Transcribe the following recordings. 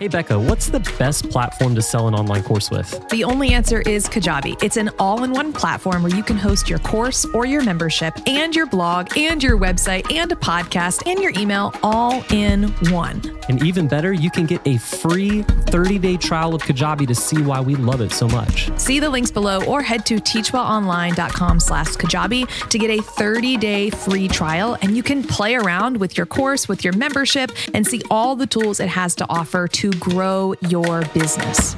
Hey, Becca, what's the best platform to sell an online course with? The only answer is Kajabi. It's an all in one platform where you can host your course or your membership and your blog and your website and a podcast and your email all in one. And even better, you can get a free 30 day trial of Kajabi to see why we love it so much. See the links below or head to teachwellonline.com slash Kajabi to get a 30 day free trial and you can play around with your course, with your membership, and see all the tools it has to offer to grow your business.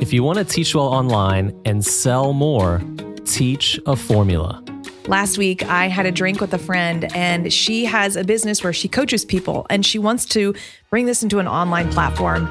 If you want to teach well online and sell more, teach a formula. Last week, I had a drink with a friend, and she has a business where she coaches people and she wants to bring this into an online platform.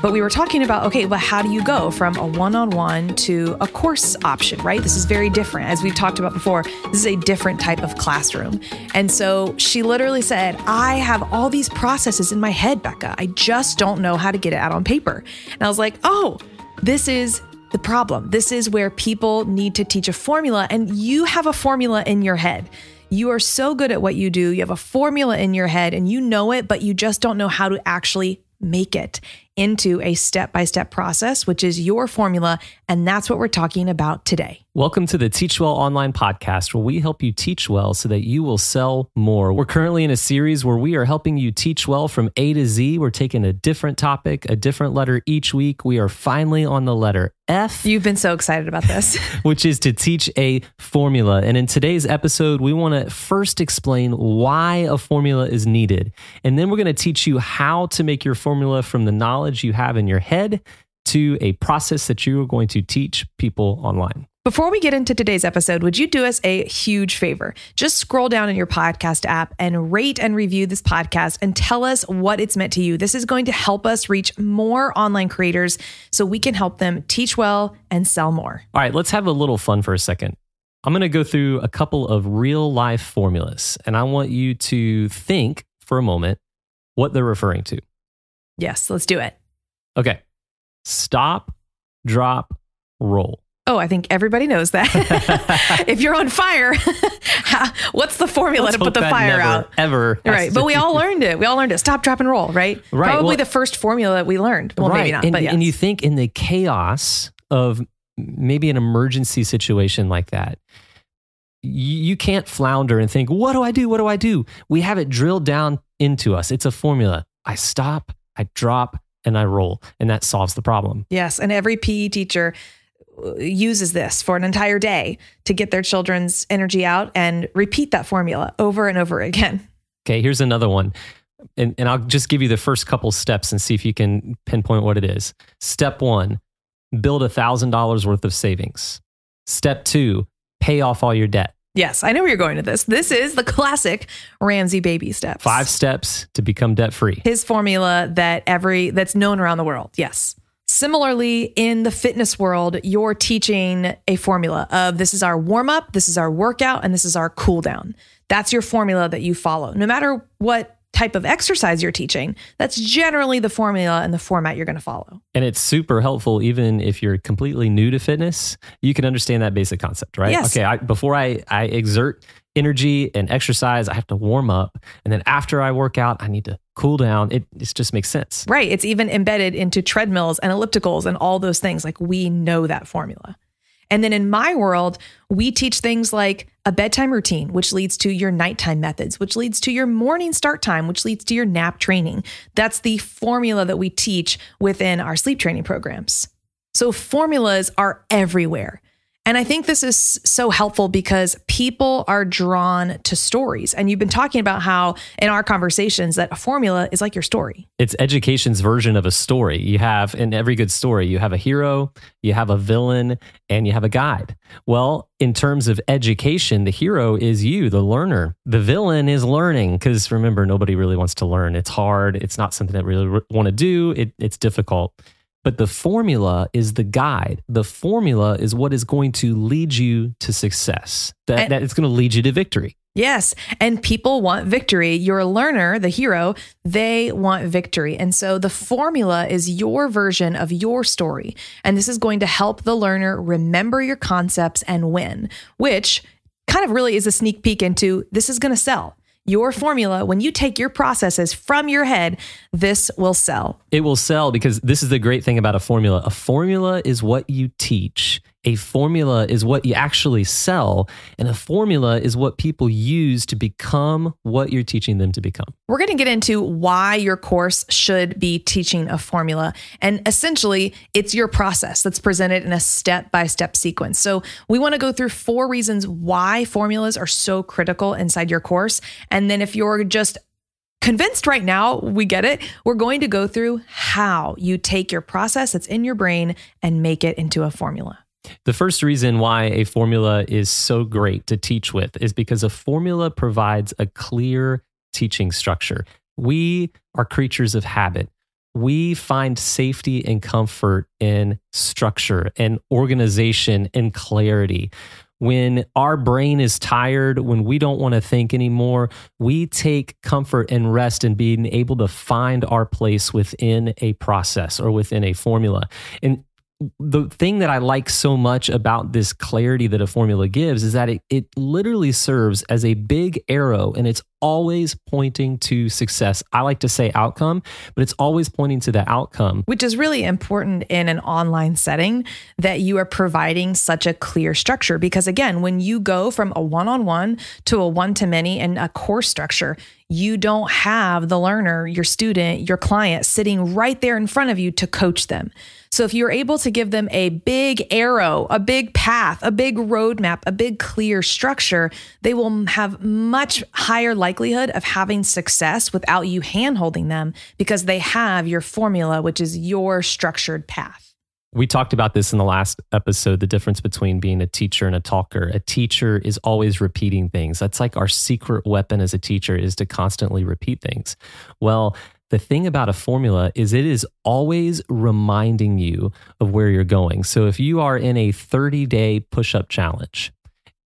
But we were talking about okay, well, how do you go from a one on one to a course option, right? This is very different. As we've talked about before, this is a different type of classroom. And so she literally said, I have all these processes in my head, Becca. I just don't know how to get it out on paper. And I was like, oh, this is the problem. This is where people need to teach a formula, and you have a formula in your head. You are so good at what you do. You have a formula in your head and you know it, but you just don't know how to actually make it into a step by step process, which is your formula. And that's what we're talking about today. Welcome to the Teach Well Online podcast, where we help you teach well so that you will sell more. We're currently in a series where we are helping you teach well from A to Z. We're taking a different topic, a different letter each week. We are finally on the letter F. You've been so excited about this, which is to teach a formula. And in today's episode, we want to first explain why a formula is needed. And then we're going to teach you how to make your formula from the knowledge you have in your head to a process that you are going to teach people online. Before we get into today's episode, would you do us a huge favor? Just scroll down in your podcast app and rate and review this podcast and tell us what it's meant to you. This is going to help us reach more online creators so we can help them teach well and sell more. All right, let's have a little fun for a second. I'm going to go through a couple of real life formulas, and I want you to think for a moment what they're referring to. Yes, let's do it. Okay. Stop, drop, roll. Oh, I think everybody knows that. if you're on fire, what's the formula Let's to put the fire never, out? Ever. Right. But we all learned it. We all learned it. Stop, drop, and roll, right? Right. Probably well, the first formula that we learned. Well, right. maybe not. And, but yes. and you think in the chaos of maybe an emergency situation like that, you can't flounder and think, what do I do? What do I do? We have it drilled down into us. It's a formula. I stop, I drop, and I roll. And that solves the problem. Yes. And every PE teacher uh, uses this for an entire day to get their children's energy out and repeat that formula over and over again. Okay, here's another one. And, and I'll just give you the first couple steps and see if you can pinpoint what it is. Step one, build a $1,000 worth of savings. Step two, pay off all your debt. Yes, I know where you're going to this. This is the classic Ramsey baby steps. Five steps to become debt free. His formula that every that's known around the world. Yes. Similarly, in the fitness world, you're teaching a formula of this is our warm up, this is our workout, and this is our cool down. That's your formula that you follow. No matter what type of exercise you're teaching, that's generally the formula and the format you're going to follow. And it's super helpful, even if you're completely new to fitness, you can understand that basic concept, right? Yes. Okay, I, before I, I exert energy and exercise, I have to warm up. And then after I work out, I need to cool down. It, it just makes sense. Right. It's even embedded into treadmills and ellipticals and all those things. Like we know that formula. And then in my world, we teach things like a bedtime routine, which leads to your nighttime methods, which leads to your morning start time, which leads to your nap training. That's the formula that we teach within our sleep training programs. So formulas are everywhere. And I think this is so helpful because people are drawn to stories. And you've been talking about how in our conversations that a formula is like your story. It's education's version of a story. You have in every good story, you have a hero, you have a villain, and you have a guide. Well, in terms of education, the hero is you, the learner. The villain is learning because remember, nobody really wants to learn. It's hard. It's not something that really want to do. It, it's difficult. But the formula is the guide. The formula is what is going to lead you to success. That, And- that it's going to lead you to victory. Yes. And people want victory. Your learner, the hero, they want victory. And so the formula is your version of your story. And this is going to help the learner remember your concepts and win, which kind of really is a sneak peek into this is going to sell. Your formula, when you take your processes from your head, this will sell. It will sell because this is the great thing about a formula. A formula is what you teach. A formula is what you actually sell, and a formula is what people use to become what you're teaching them to become. We're going to get into why your course should be teaching a formula. And essentially, it's your process that's presented in a step by step sequence. So, we want to go through four reasons why formulas are so critical inside your course. And then, if you're just convinced right now, we get it. We're going to go through how you take your process that's in your brain and make it into a formula. The first reason why a formula is so great to teach with is because a formula provides a clear teaching structure. We are creatures of habit. We find safety and comfort in structure and organization and clarity. When our brain is tired, when we don't want to think anymore, we take comfort and rest in being able to find our place within a process or within a formula. And the thing that I like so much about this clarity that a formula gives is that it, it literally serves as a big arrow and it's always pointing to success. I like to say outcome, but it's always pointing to the outcome. Which is really important in an online setting that you are providing such a clear structure. Because again, when you go from a one on one to a one to many and a course structure, you don't have the learner, your student, your client sitting right there in front of you to coach them. So if you're able to give them a big arrow, a big path, a big roadmap, a big clear structure, they will have much higher likelihood of having success without you handholding them because they have your formula, which is your structured path. We talked about this in the last episode the difference between being a teacher and a talker. A teacher is always repeating things. That's like our secret weapon as a teacher is to constantly repeat things. Well, the thing about a formula is it is always reminding you of where you're going. So if you are in a 30 day push up challenge,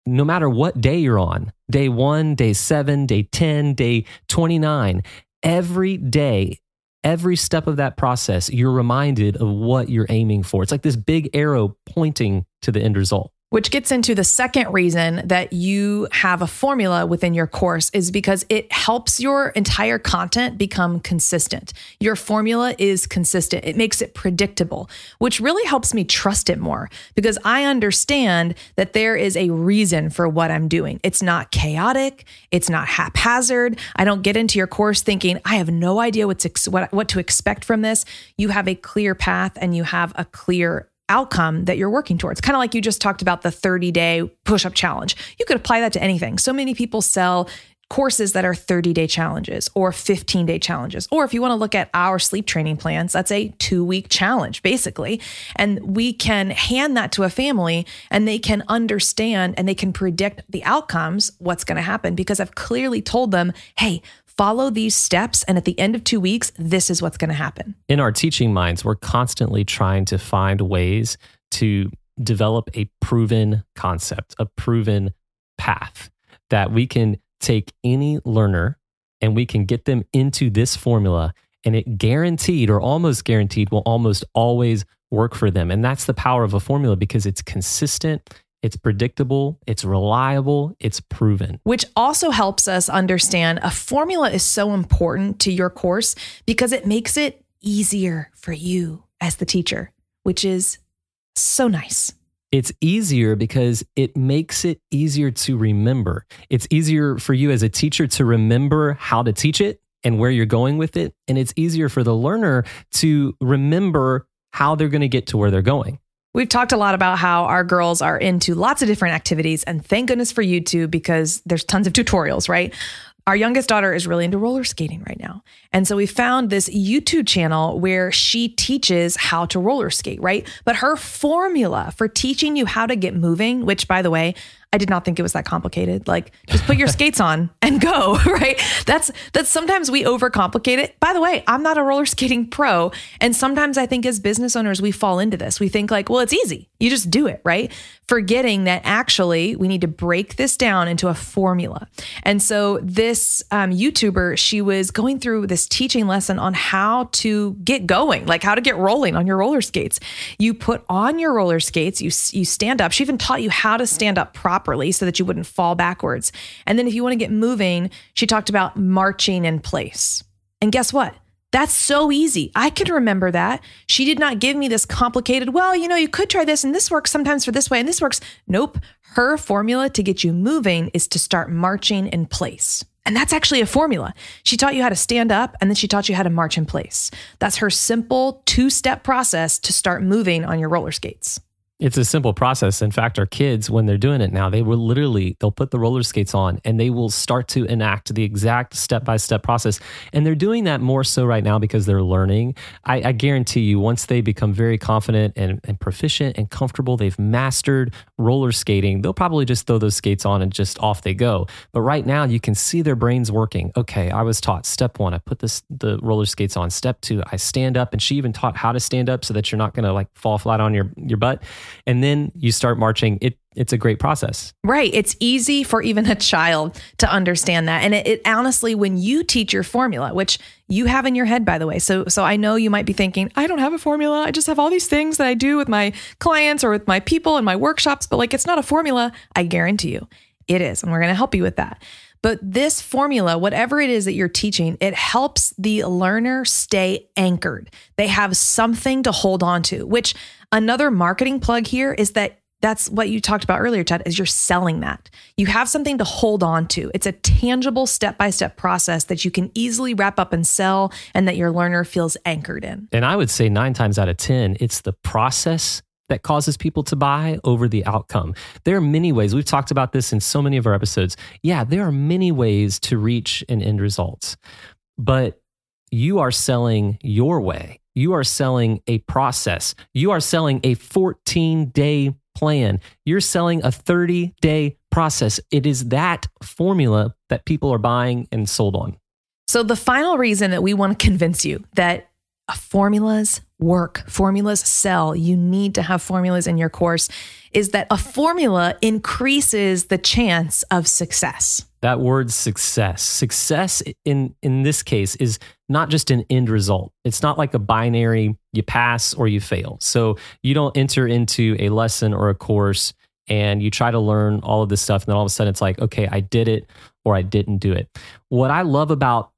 no matter what day you're on, day one, day seven, day 10, day 29, every day, every step of that process, you're reminded of what you're aiming for. It's like this big arrow pointing to the end result. Which gets into the second reason that you have a formula within your course is because it helps your entire content become consistent. Your formula is consistent. It makes it predictable, which really helps me trust it more because I understand that there is a reason for what I'm doing. It's not chaotic, it's not haphazard. I don't get into your course thinking I have no idea what's what to expect from this. You have a clear path and you have a clear outcome that you're working towards. Kind of like you just talked about the 30 day push up challenge. You could apply that to anything. So many people sell courses that are 30 day challenges or 15 day challenges. Or if you want to look at our sleep training plans, that's a two week challenge, basically. And we can hand that to a family and they can understand and they can predict the outcomes, what's going to happen, because I've clearly told them, hey, follow these steps. And at the end of two weeks, this is what's going to happen. In our teaching minds, we're constantly trying to find ways to develop a proven concept, a proven path that we can take any learner and we can get them into this formula and it guaranteed or almost guaranteed will almost always work for them. And that's the power of a formula because it's consistent, it's predictable, it's reliable, it's proven. Which also helps us understand a formula is so important to your course because it makes it easier for you as the teacher, which is so nice. It's easier because it makes it easier to remember. It's easier for you as a teacher to remember how to teach it and where you're going with it. And it's easier for the learner to remember how they're going to get to where they're going. We've talked a lot about how our girls are into lots of different activities, and thank goodness for YouTube because there's tons of tutorials, right? Our youngest daughter is really into roller skating right now. And so we found this YouTube channel where she teaches how to roller skate, right? But her formula for teaching you how to get moving, which by the way, I did not think it was that complicated. Like just put your skates on and go, right? That's that's sometimes we overcomplicate it. By the way, I'm not a roller skating pro, and sometimes I think as business owners we fall into this. We think like, well, it's easy. You just do it, right? Forgetting that actually we need to break this down into a formula. And so this um, YouTuber, she was going through this teaching lesson on how to get going, like how to get rolling on your roller skates. You put on your roller skates, you you stand up. She even taught you how to stand up properly properly so that you wouldn't fall backwards. And then if you want to get moving, she talked about marching in place. And guess what? That's so easy. I can remember that. She did not give me this complicated, well, you know, you could try this and this works sometimes for this way and this works. Nope. Her formula to get you moving is to start marching in place. And that's actually a formula. She taught you how to stand up and then she taught you how to march in place. That's her simple two step process to start moving on your roller skates. It's a simple process. In fact, our kids, when they're doing it now, they will literally they'll put the roller skates on and they will start to enact the exact step by step process. And they're doing that more so right now because they're learning. I, I guarantee you, once they become very confident and, and proficient and comfortable, they've mastered roller skating. They'll probably just throw those skates on and just off they go. But right now, you can see their brains working. Okay, I was taught step one, I put this the roller skates on. Step two, I stand up, and she even taught how to stand up so that you're not going to like fall flat on your your butt and then you start marching. It it's a great process. Right. It's easy for even a child to understand that. And it, it, honestly, when you teach your formula, which you have in your head, by the way. So, so I know you might be thinking, I don't have a formula. I just have all these things that I do with my clients or with my people in my workshops, but like it's not a formula. I guarantee you it is. And we're going to help you with that. But this formula, whatever it is that you're teaching, it helps the learner stay anchored. They have something to hold on to, which another marketing plug here is that that's what you talked about earlier, Chad, is you're selling that. You have something to hold on to. It's a tangible step by step process that you can easily wrap up and sell and that your learner feels anchored in. And I would say nine times out of 10, it's the process that causes people to buy over the outcome. There are many ways. We've talked about this in so many of our episodes. Yeah, there are many ways to reach an end result, but you are selling your way. You are selling a process. You are selling a 14 day plan. You're selling a 30 day process. It is that formula that people are buying and sold on. So, the final reason that we want to convince you that a formulas work, formulas sell, you need to have formulas in your course, is that a formula increases the chance of success. That word success. Success in in this case is not just an end result. It's not like a binary you pass or you fail. So you don't enter into a lesson or a course and you try to learn all of this stuff and then all of a sudden it's like, okay, I did it or I didn't do it. What I love about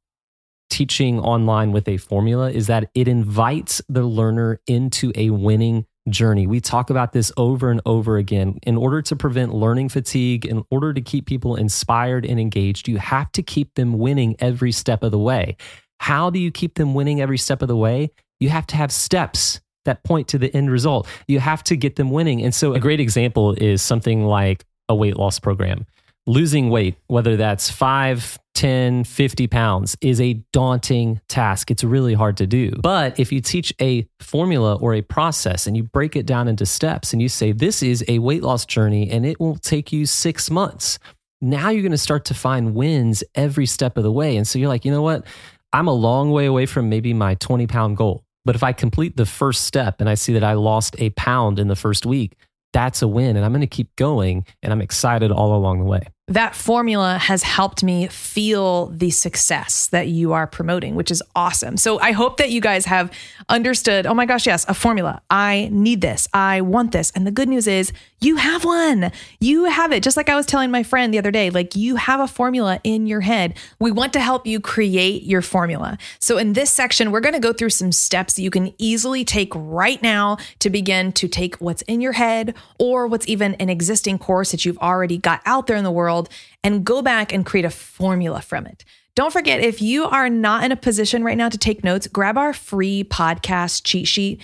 teaching online with a formula is that it invites the learner into a winning journey. We talk about this over and over again. In order to prevent learning fatigue, in order to keep people inspired and engaged, you have to keep them winning every step of the way. How do you keep them winning every step of the way? You have to have steps that point to the end result. You have to get them winning. And so, a great example is something like a weight loss program. Losing weight, whether that's 5, 10, 50 pounds, is a daunting task. It's really hard to do. But if you teach a formula or a process and you break it down into steps and you say, this is a weight loss journey and it will take you six months, now you're going to start to find wins every step of the way. And so you're like, you know what? I'm a long way away from maybe my 20 pound goal. But if I complete the first step and I see that I lost a pound in the first week, that's a win. And I'm going to keep going. And I'm excited all along the way that formula has helped me feel the success that you are promoting, which is awesome. So I hope that you guys have understood oh my gosh, yes, a formula. I need this. I want this. And the good news is you have one. You have it. Just like I was telling my friend the other day, like you have a formula in your head. We want to help you create your formula. So in this section, we're going to go through some steps you can easily take right now to begin to take what's in your head or what's even an existing course that you've already got out there in the world world and go back and create a formula from it. Don't forget, if you are not in a position right now to take notes, grab our free podcast cheat sheet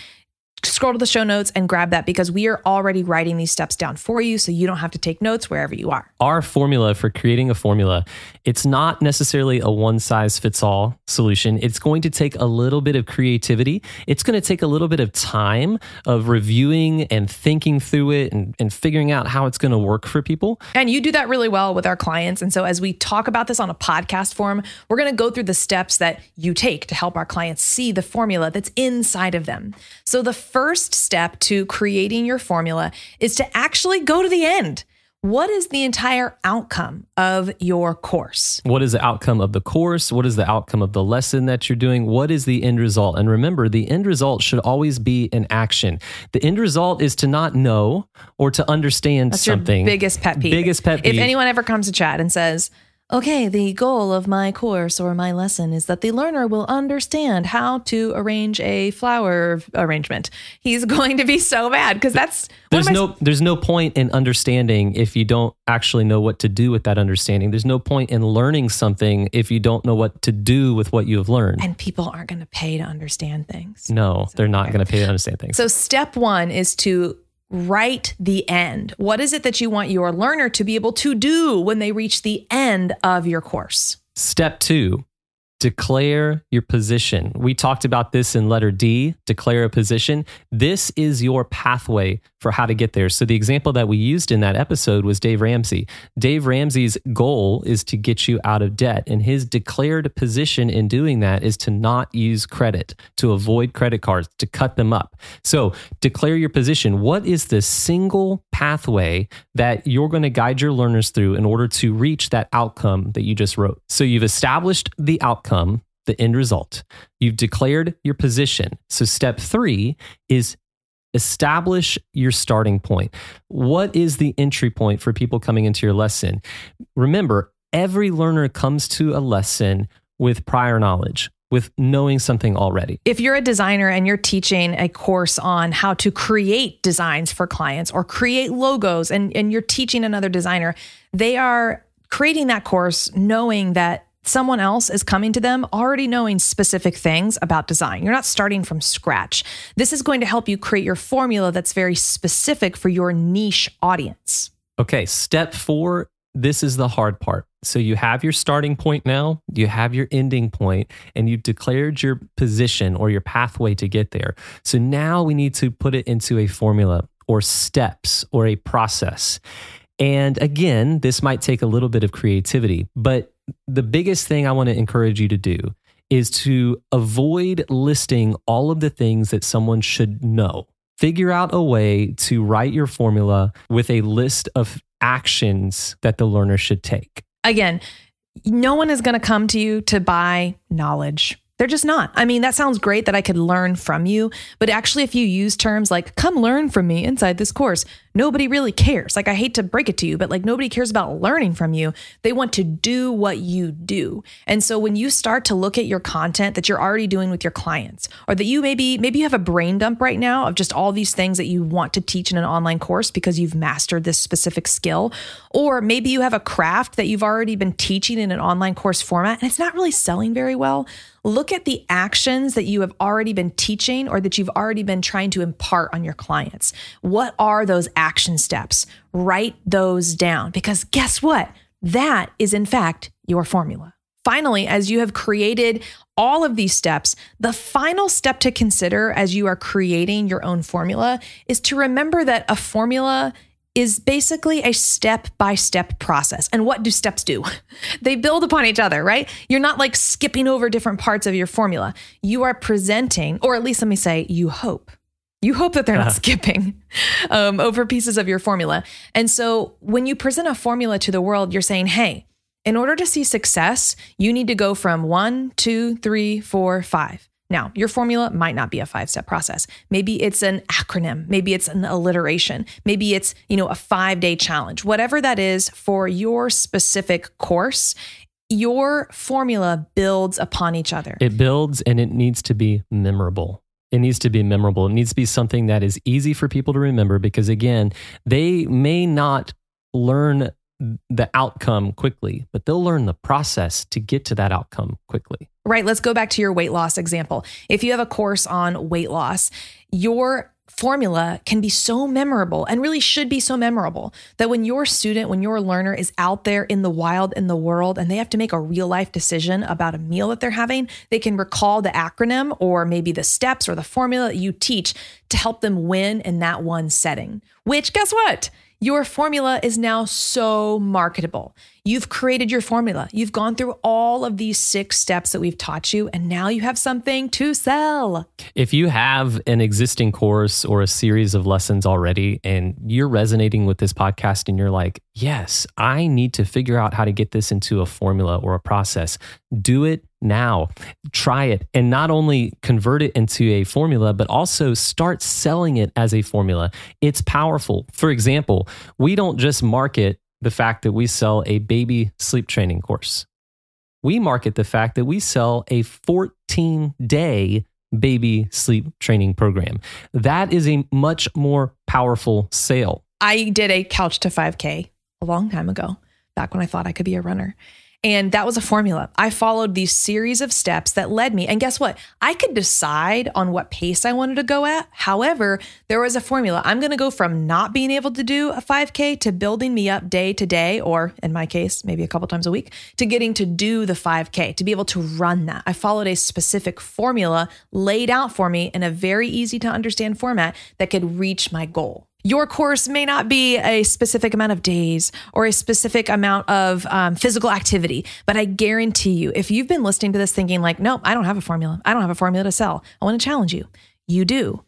scroll to the show notes and grab that because we are already writing these steps down for you so you don't have to take notes wherever you are. Our formula for creating a formula, it's not necessarily a one size fits all solution. It's going to take a little bit of creativity. It's going to take a little bit of time of reviewing and thinking through it and, and figuring out how it's going to work for people. And you do that really well with our clients. And so as we talk about this on a podcast form, we're going to go through the steps that you take to help our clients see the formula that's inside of them. So the first step to creating your formula is to actually go to the end. what is the entire outcome of your course? What is the outcome of the course? What is the outcome of the lesson that you're doing? What is the end result? And remember, the end result should always be an action. The end result is to not know or to understand That's something. your biggest pet peeve. Biggest pet peeve. If anyone ever comes to Chad and says, okay, the goal of my course or my lesson is that the learner will understand how to arrange a flower arrangement. He's going to be so mad because that's There's no there's no point in understanding if you don't actually know what to do with that understanding. There's no point in learning something if you don't know what to do with what you have learned. and people aren't going to pay to understand things. no, they're not going to pay to understand things. So, step one is to write the end. What is it that you want your learner to be able to do when they reach the end of your course? Step two, declare your position. We talked about this in letter D, declare a position. This is your pathway for how to get there. So, the example that we used in that episode was Dave Ramsey. Dave Ramsey's goal is to get you out of debt, and his declared position in doing that is to not use credit, to avoid credit cards, to cut them up. So, declare your position. What is the single pathway that you're going to guide your learners through in order to reach that outcome that you just wrote? So, you've established the outcome, the end result. You've declared your position. So, step three is establish your starting point. What is the entry point for people coming into your lesson? Remember, every learner comes to a lesson with prior knowledge, with knowing something already. If you're a designer and you're teaching a course on how to create designs for clients or create logos, and, and you're teaching another designer, they are creating that course knowing that someone else is coming to them already knowing specific things about design. You're not starting from scratch. This is going to help you create your formula that's very specific for your niche audience. Okay, step four. This is the hard part. So you have your starting point now, you have your ending point, and you've declared your position or your pathway to get there. So now we need to put it into a formula or steps or a process. And again, this might take a little bit of creativity, but the biggest thing I want to encourage you to do is to avoid listing all of the things that someone should know. Figure out a way to write your formula with a list of actions that the learner should take. Again, no one is going to come to you to buy knowledge. They're just not. I mean, that sounds great that I could learn from you, but actually, if you use terms like come learn from me inside this course, nobody really cares. Like, I hate to break it to you, but like nobody cares about learning from you. They want to do what you do. And so when you start to look at your content that you're already doing with your clients, or that you maybe, maybe you have a brain dump right now of just all these things that you want to teach in an online course because you've mastered this specific skill, or maybe you have a craft that you've already been teaching in an online course format and it's not really selling very well look at the actions that you have already been teaching or that you've already been trying to impart on your clients. What are those action steps? Write those down because guess what? That is, in fact, your formula. Finally, as you have created all of these steps, the final step to consider as you are creating your own formula is to remember that a formula is basically a step by step process. And what do steps do? They build upon each other, right? You're not like skipping over different parts of your formula. You are presenting, or at least let me say, you hope. You hope that they're not skipping um, over pieces of your formula. And so when you present a formula to the world, you're saying, hey, in order to see success, you need to go from one, two, three, four, five. Now, your formula might not be a five step process. Maybe it's an acronym. Maybe it's an alliteration. Maybe it's, you know, a five day challenge. Whatever that is for your specific course, your formula builds upon each other. It builds and it needs to be memorable. It needs to be memorable. It needs to be something that is easy for people to remember because, again, they may not learn the outcome quickly, but they'll learn the process to get to that outcome quickly. Right. Let's go back to your weight loss example. If you have a course on weight loss, your formula can be so memorable and really should be so memorable that when your student, when your learner is out there in the wild, in the world, and they have to make a real life decision about a meal that they're having, they can recall the acronym or maybe the steps or the formula that you teach to help them win in that one setting. Which, guess what? Your formula is now so marketable. You've created your formula. You've gone through all of these six steps that we've taught you, and now you have something to sell. If you have an existing course or a series of lessons already and you're resonating with this podcast and you're like, yes, I need to figure out how to get this into a formula or a process, do it now. Try it and not only convert it into a formula, but also start selling it as a formula. It's powerful. For example, we don't just market the fact that we sell a baby sleep training course. We market the fact that we sell a 14 day baby sleep training program. That is a much more powerful sale. I did a couch to 5K a long time ago, back when I thought I could be a runner. And that was a formula. I followed these series of steps that led me. And guess what? I could decide on what pace I wanted to go at. However, there was a formula. I'm going to go from not being able to do a 5K to building me up day to day, or in my case, maybe a couple times a week, to getting to do the 5K, to be able to run that. I followed a specific formula laid out for me in a very easy to understand format that could reach my goal. Your course may not be a specific amount of days or a specific amount of um, physical activity, but I guarantee you, if you've been listening to this thinking, like, nope, I don't have a formula, I don't have a formula to sell, I want to challenge you. You do.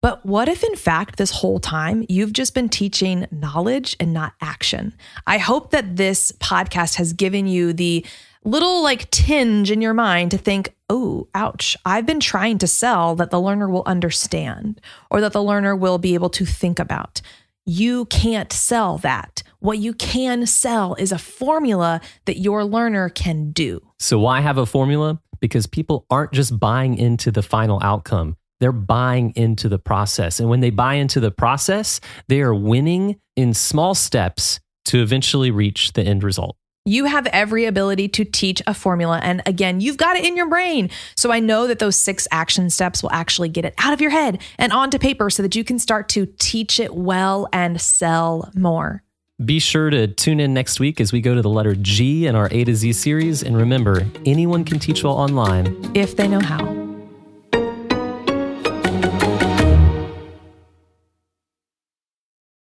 But what if, in fact, this whole time you've just been teaching knowledge and not action? I hope that this podcast has given you the little like tinge in your mind to think, oh, ouch, I've been trying to sell that the learner will understand or that the learner will be able to think about. You can't sell that. What you can sell is a formula that your learner can do. So, why have a formula? Because people aren't just buying into the final outcome, they're buying into the process. And when they buy into the process, they are winning in small steps to eventually reach the end result. You have every ability to teach a formula. And again, you've got it in your brain. So I know that those six action steps will actually get it out of your head and onto paper so that you can start to teach it well and sell more. Be sure to tune in next week as we go to the letter G in our A to Z series. And remember, anyone can teach well online if they know how.